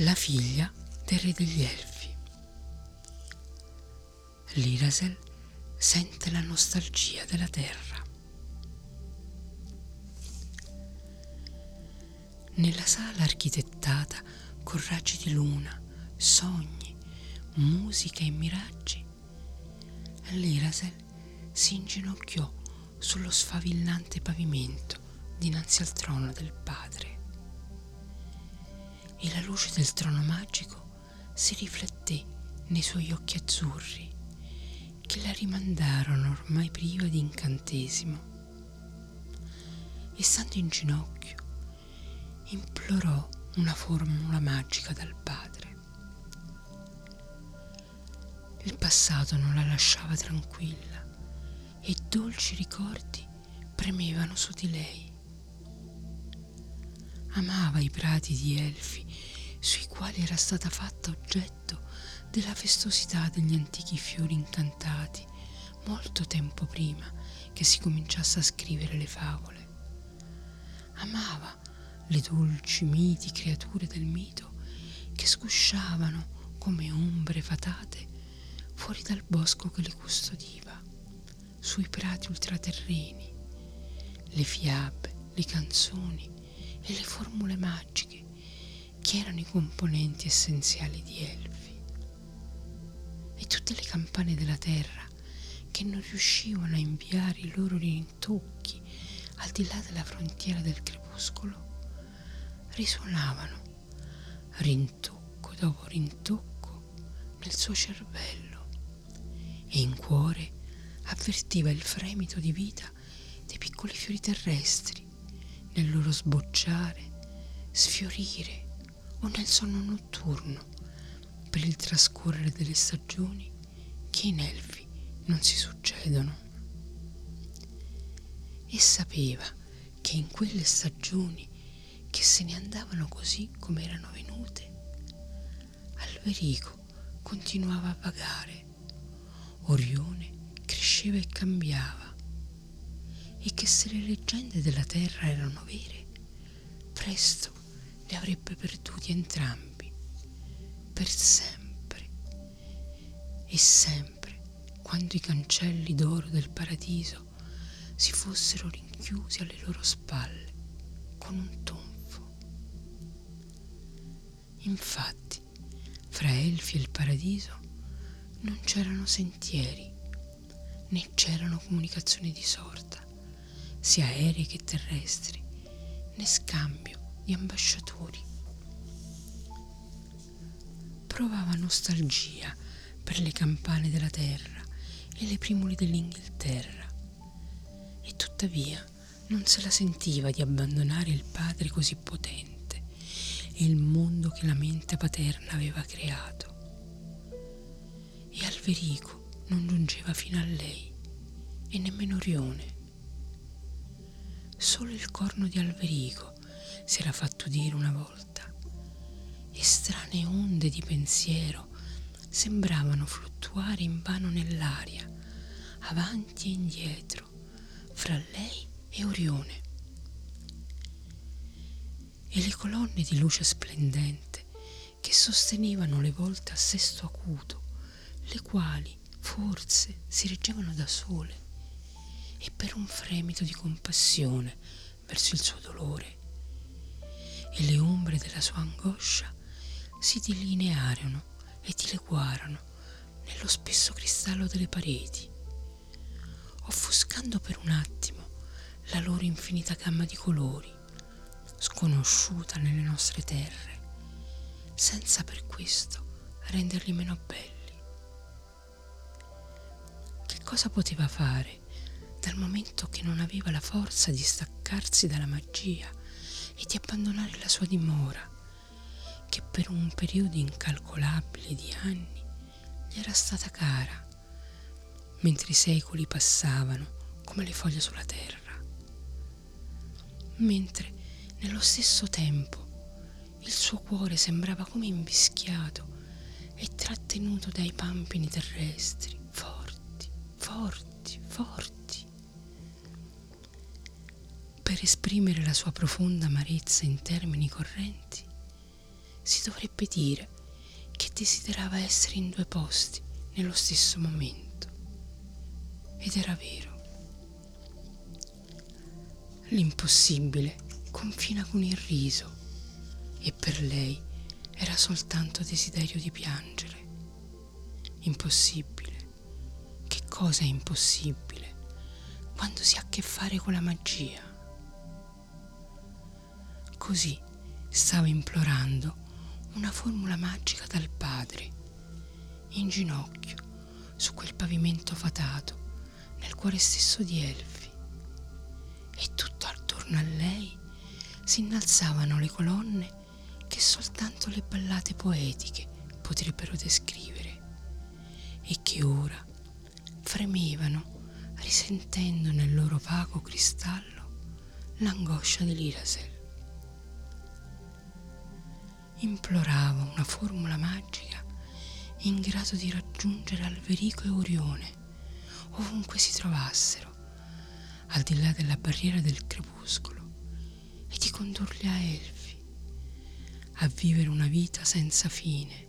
la figlia del re degli elfi. L'Irasel sente la nostalgia della terra. Nella sala architettata con raggi di luna, sogni, musica e miraggi, l'Irasel si inginocchiò sullo sfavillante pavimento dinanzi al trono del padre. E la luce del trono magico si rifletté nei suoi occhi azzurri che la rimandarono ormai priva di incantesimo. E stando in ginocchio, implorò una formula magica dal padre. Il passato non la lasciava tranquilla e dolci ricordi premevano su di lei. Amava i prati di elfi sui quali era stata fatta oggetto della festosità degli antichi fiori incantati molto tempo prima che si cominciasse a scrivere le favole. Amava le dolci miti creature del mito che scusciavano come ombre fatate fuori dal bosco che le custodiva, sui prati ultraterreni, le fiabe, le canzoni e le formule magiche che erano i componenti essenziali di Elfi. E tutte le campane della terra che non riuscivano a inviare i loro rintocchi al di là della frontiera del crepuscolo risuonavano rintocco dopo rintocco nel suo cervello e in cuore avvertiva il fremito di vita dei piccoli fiori terrestri nel loro sbocciare, sfiorire o nel sonno notturno per il trascorrere delle stagioni che in elfi non si succedono. E sapeva che in quelle stagioni che se ne andavano così come erano venute, Alverico continuava a vagare, Orione cresceva e cambiava, e che se le leggende della terra erano vere, presto li avrebbe perduti entrambi, per sempre, e sempre, quando i cancelli d'oro del paradiso si fossero rinchiusi alle loro spalle con un tonfo. Infatti, fra Elfi e il paradiso non c'erano sentieri, né c'erano comunicazioni di sorta, sia aeree che terrestri, né scambio di ambasciatori. Provava nostalgia per le campane della terra e le primuli dell'Inghilterra, e tuttavia non se la sentiva di abbandonare il padre così potente e il mondo che la mente paterna aveva creato. E Alverico non giungeva fino a lei, e nemmeno Orione. Solo il corno di Alverico si era fatto dire una volta, e strane onde di pensiero sembravano fluttuare invano nell'aria, avanti e indietro, fra lei e Orione. E le colonne di luce splendente che sostenevano le volte a sesto acuto, le quali forse si reggevano da sole, e per un fremito di compassione verso il suo dolore, e le ombre della sua angoscia si delinearono e dileguarono nello spesso cristallo delle pareti, offuscando per un attimo la loro infinita gamma di colori sconosciuta nelle nostre terre, senza per questo renderli meno belli. Che cosa poteva fare dal momento che non aveva la forza di staccarsi dalla magia e di abbandonare la sua dimora, che per un periodo incalcolabile di anni gli era stata cara, mentre i secoli passavano come le foglie sulla terra. Mentre nello stesso tempo il suo cuore sembrava come invischiato e trattenuto dai pampini terrestri, forti, forti, forti. Per esprimere la sua profonda amarezza in termini correnti, si dovrebbe dire che desiderava essere in due posti nello stesso momento. Ed era vero. L'impossibile confina con il riso e per lei era soltanto desiderio di piangere. Impossibile. Che cosa è impossibile quando si ha a che fare con la magia? Così stava implorando una formula magica dal padre, in ginocchio, su quel pavimento fatato, nel cuore stesso di Elfi. E tutto attorno a lei si innalzavano le colonne che soltanto le ballate poetiche potrebbero descrivere e che ora fremevano risentendo nel loro vago cristallo l'angoscia dell'Irasel. Implorava una formula magica in grado di raggiungere Alverico e Orione ovunque si trovassero, al di là della barriera del crepuscolo, e di condurli a Elfi, a vivere una vita senza fine,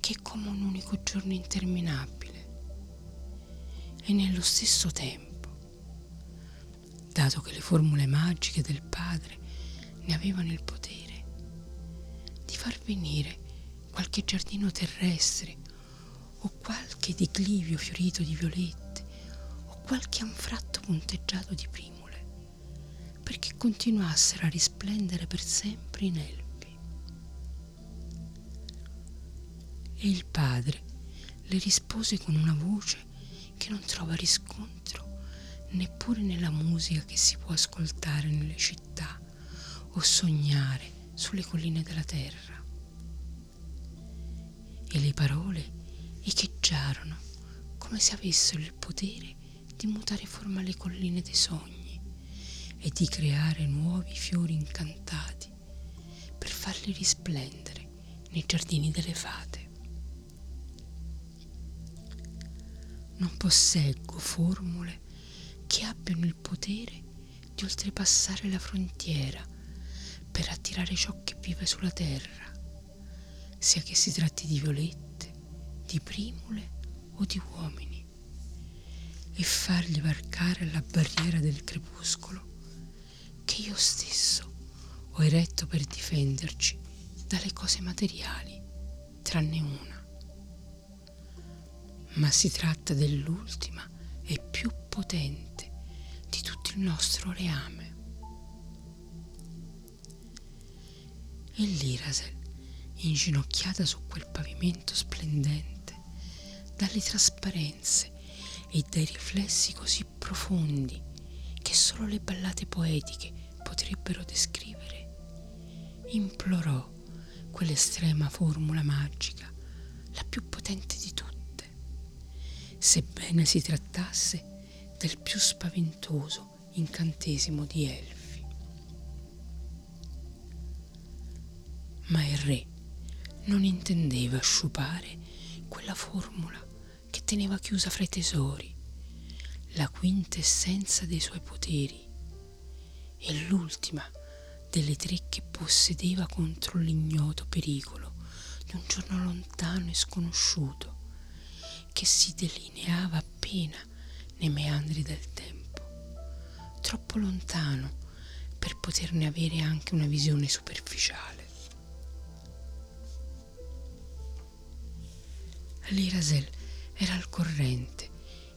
che è come un unico giorno interminabile. E nello stesso tempo, dato che le formule magiche del padre ne avevano il potere far venire qualche giardino terrestre o qualche declivio fiorito di violette, qualche anfratto punteggiato di primule, perché continuassero a risplendere per sempre in Elfi. E il padre le rispose con una voce che non trova riscontro neppure nella musica che si può ascoltare nelle città o sognare sulle colline della terra. E le parole echeggiarono come se avessero il potere di mutare forma alle colline dei sogni e di creare nuovi fiori incantati per farli risplendere nei giardini delle fate. Non posseggo formule che abbiano il potere di oltrepassare la frontiera per attirare ciò che vive sulla terra, sia che si tratti di violette, di primule o di uomini e fargli varcare la barriera del crepuscolo che io stesso ho eretto per difenderci dalle cose materiali, tranne una. Ma si tratta dell'ultima e più potente di tutto il nostro reame. E l'Irasel, inginocchiata su quel pavimento splendente, dalle trasparenze e dai riflessi così profondi che solo le ballate poetiche potrebbero descrivere, implorò quell'estrema formula magica, la più potente di tutte, sebbene si trattasse del più spaventoso incantesimo di Elfi. Ma il re non intendeva sciupare quella formula che teneva chiusa fra i tesori, la quintessenza dei suoi poteri e l'ultima delle tre che possedeva contro l'ignoto pericolo di un giorno lontano e sconosciuto che si delineava appena nei meandri del tempo, troppo lontano per poterne avere anche una visione superficiale. L'Irasel era al corrente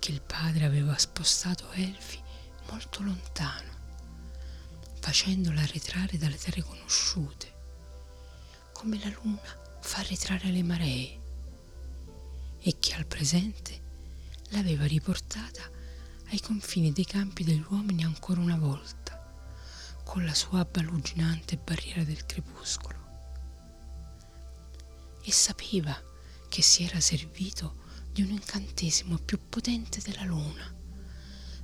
che il padre aveva spostato Elfi molto lontano, facendola arretrare dalle terre conosciute, come la luna fa arretrare le maree, e che al presente l'aveva riportata ai confini dei campi degli uomini ancora una volta, con la sua abbaluginante barriera del crepuscolo. E sapeva che si era servito di un incantesimo più potente della luna,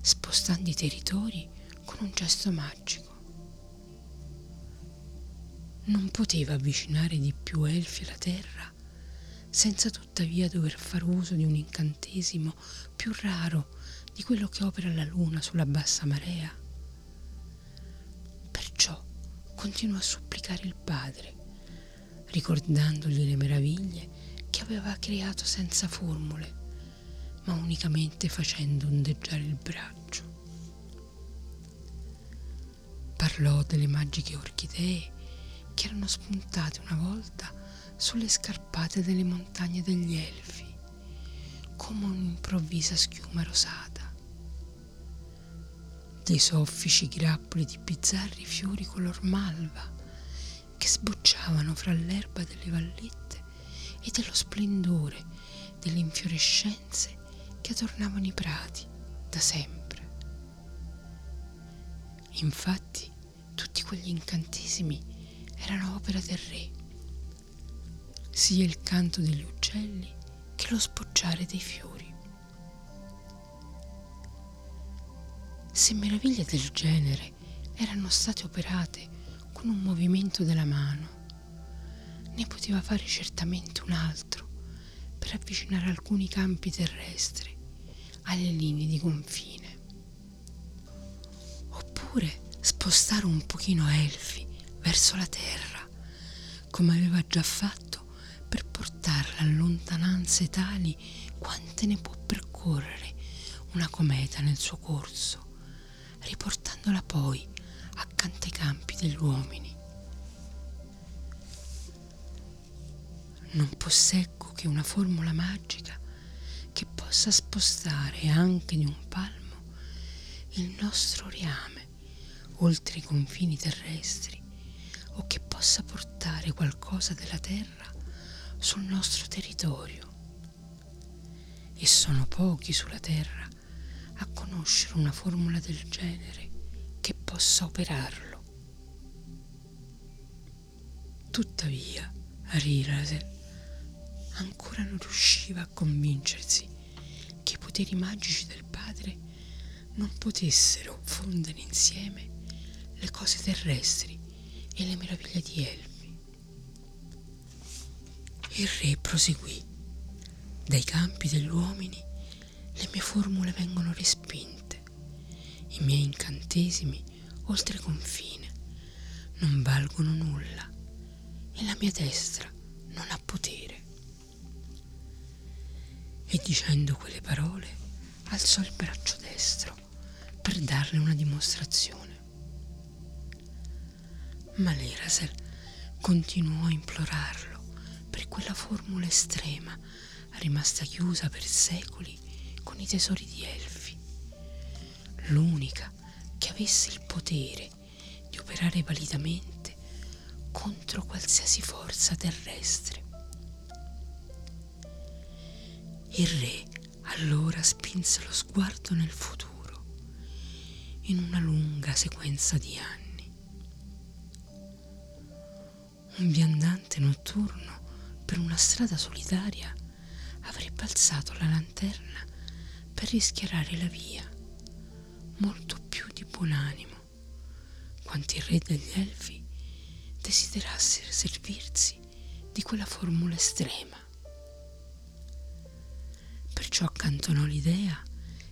spostando i territori con un gesto magico. Non poteva avvicinare di più Elfi alla terra senza tuttavia dover far uso di un incantesimo più raro di quello che opera la luna sulla bassa marea. Perciò continuò a supplicare il padre, ricordandogli le meraviglie aveva creato senza formule, ma unicamente facendo ondeggiare il braccio. Parlò delle magiche orchidee che erano spuntate una volta sulle scarpate delle montagne degli Elfi, come un'improvvisa schiuma rosata. Dei soffici grappoli di bizzarri fiori color malva che sbocciavano fra l'erba delle vallette e dello splendore delle infiorescenze che adornavano i prati da sempre. Infatti, tutti quegli incantesimi erano opera del re, sia il canto degli uccelli che lo sbocciare dei fiori. Se meraviglie del genere erano state operate con un movimento della mano, ne poteva fare certamente un altro per avvicinare alcuni campi terrestri alle linee di confine. Oppure spostare un pochino Elfi verso la terra, come aveva già fatto per portarla a lontananze tali quante ne può percorrere una cometa nel suo corso, riportandola poi accanto ai campi degli uomini. Non posseggo che una formula magica che possa spostare anche di un palmo il nostro riame oltre i confini terrestri o che possa portare qualcosa della terra sul nostro territorio. E sono pochi sulla terra a conoscere una formula del genere che possa operarlo. Tuttavia, Arirase ancora non riusciva a convincersi che i poteri magici del padre non potessero fondere insieme le cose terrestri e le meraviglie di Elfi. Il re proseguì. Dai campi degli uomini le mie formule vengono respinte, i miei incantesimi oltre confine non valgono nulla e la mia destra non ha potere. E dicendo quelle parole alzò il braccio destro per darle una dimostrazione. Ma l'Erasel continuò a implorarlo per quella formula estrema rimasta chiusa per secoli con i tesori di Elfi, l'unica che avesse il potere di operare validamente contro qualsiasi forza terrestre. Il re allora spinse lo sguardo nel futuro, in una lunga sequenza di anni. Un viandante notturno per una strada solitaria avrebbe alzato la lanterna per rischiarare la via, molto più di buon animo, quanto il re degli elfi desiderasse servirsi di quella formula estrema. Perciò accantonò l'idea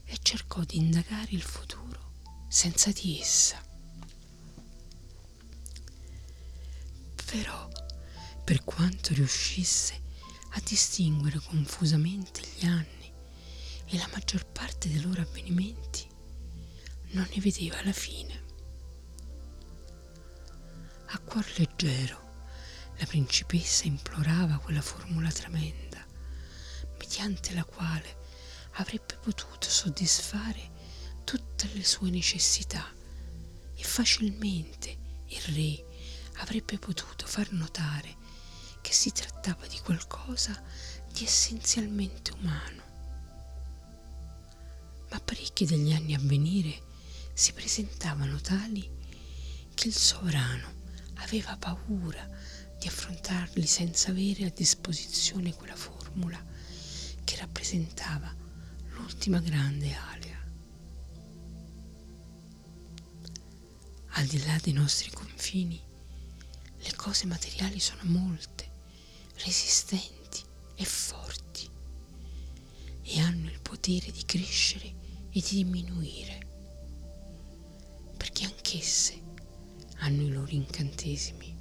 e cercò di indagare il futuro senza di essa. Però, per quanto riuscisse a distinguere confusamente gli anni e la maggior parte dei loro avvenimenti, non ne vedeva la fine. A cuor leggero, la principessa implorava quella formula tremenda, mediante la quale avrebbe potuto soddisfare tutte le sue necessità e facilmente il re avrebbe potuto far notare che si trattava di qualcosa di essenzialmente umano. Ma parecchi degli anni a venire si presentavano tali che il sovrano aveva paura di affrontarli senza avere a disposizione quella formula che rappresentava l'ultima grande alea. Al di là dei nostri confini, le cose materiali sono molte, resistenti e forti e hanno il potere di crescere e di diminuire, perché anch'esse hanno i loro incantesimi.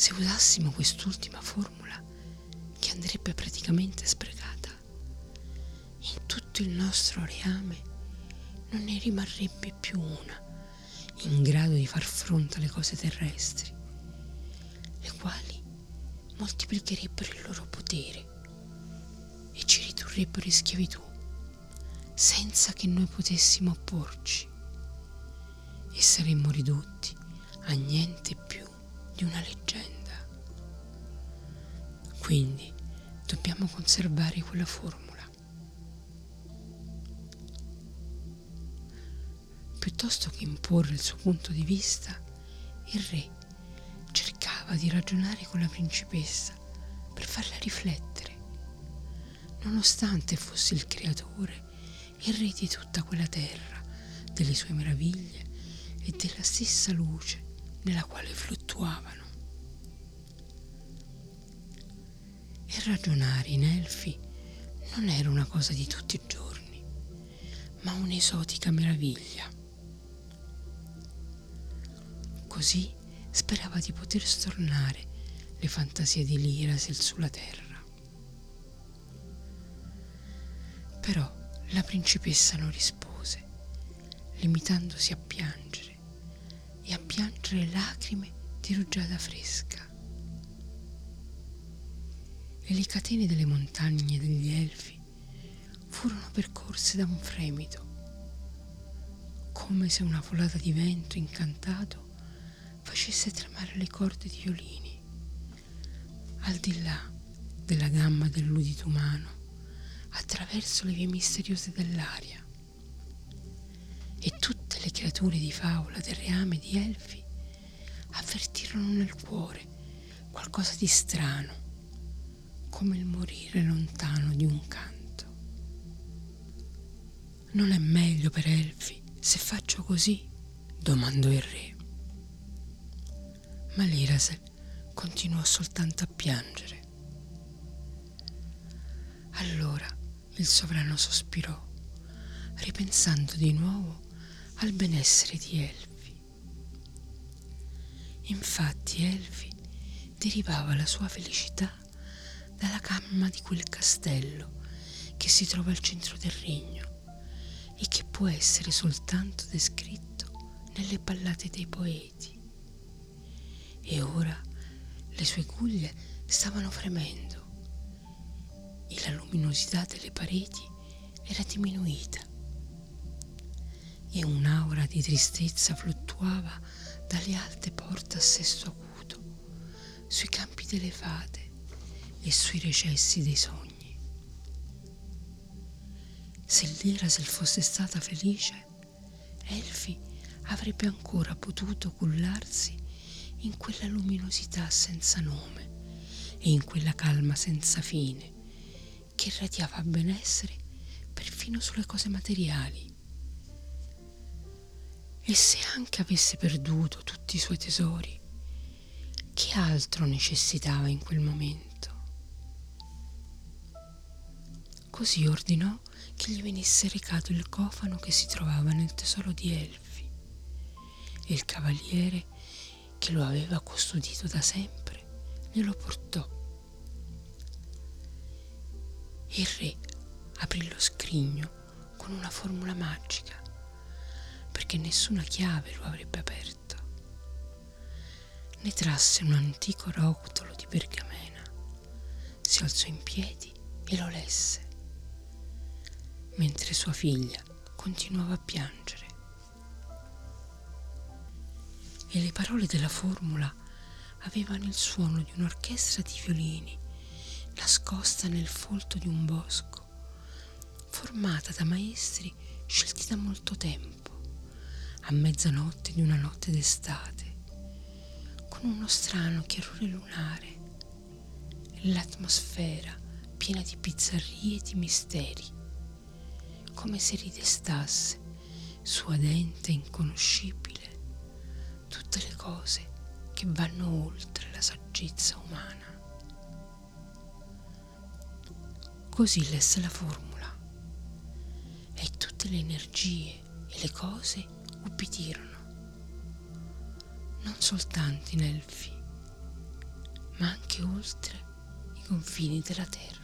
se usassimo quest'ultima formula, andrebbe praticamente sprecata, in tutto il nostro reame non ne rimarrebbe più una in grado di far fronte alle cose terrestri, le quali moltiplicherebbero il loro potere e ci ridurrebbero in schiavitù senza che noi potessimo opporci e saremmo ridotti a niente più di una leggenda. Quindi dobbiamo conservare quella formula. Piuttosto che imporre il suo punto di vista, il re cercava di ragionare con la principessa per farla riflettere. Nonostante fosse il creatore, il re di tutta quella terra, delle sue meraviglie e della stessa luce nella quale fluttuavano. E ragionare in elfi non era una cosa di tutti i giorni, ma un'esotica meraviglia. Così sperava di poter stornare le fantasie di Lirasil sulla terra. Però la principessa non rispose, limitandosi a piangere e a piangere lacrime di rugiada fresca. E le catene delle montagne degli elfi furono percorse da un fremito, come se una folata di vento incantato facesse tremare le corde di violini, al di là della gamma dell'udito umano, attraverso le vie misteriose dell'aria. E tutte le creature di favola del reame di Elfi avvertirono nel cuore qualcosa di strano, come il morire lontano di un canto. Non è meglio per Elfi se faccio così? domandò il re. Ma l'Irasel continuò soltanto a piangere. Allora il sovrano sospirò, ripensando di nuovo al benessere di Elfi. Infatti Elfi derivava la sua felicità dalla camma di quel castello che si trova al centro del regno e che può essere soltanto descritto nelle ballate dei poeti. E ora le sue guglie stavano fremendo e la luminosità delle pareti era diminuita e un'aura di tristezza fluttuava dalle alte porte a sesto acuto, sui campi delle fate e sui recessi dei sogni. Se l'Irasel fosse stata felice, Elfi avrebbe ancora potuto cullarsi in quella luminosità senza nome e in quella calma senza fine che irradiava benessere perfino sulle cose materiali e se anche avesse perduto tutti i suoi tesori, che altro necessitava in quel momento? Così ordinò che gli venisse recato il cofano che si trovava nel tesoro di Elfi e il cavaliere che lo aveva custodito da sempre glielo portò. Il re aprì lo scrigno con una formula magica perché nessuna chiave lo avrebbe aperto. Ne trasse un antico rotolo di pergamena, si alzò in piedi e lo lesse, mentre sua figlia continuava a piangere. E le parole della formula avevano il suono di un'orchestra di violini nascosta nel folto di un bosco, formata da maestri scelti da molto tempo a mezzanotte di una notte d'estate, con uno strano chiarore lunare e l'atmosfera piena di bizzarrie e di misteri, come se ridestasse, suadente e inconoscibile, tutte le cose che vanno oltre la saggezza umana. Così lesse la formula e tutte le energie e le cose ubbidirono, non soltanto in elfi, ma anche oltre i confini della terra.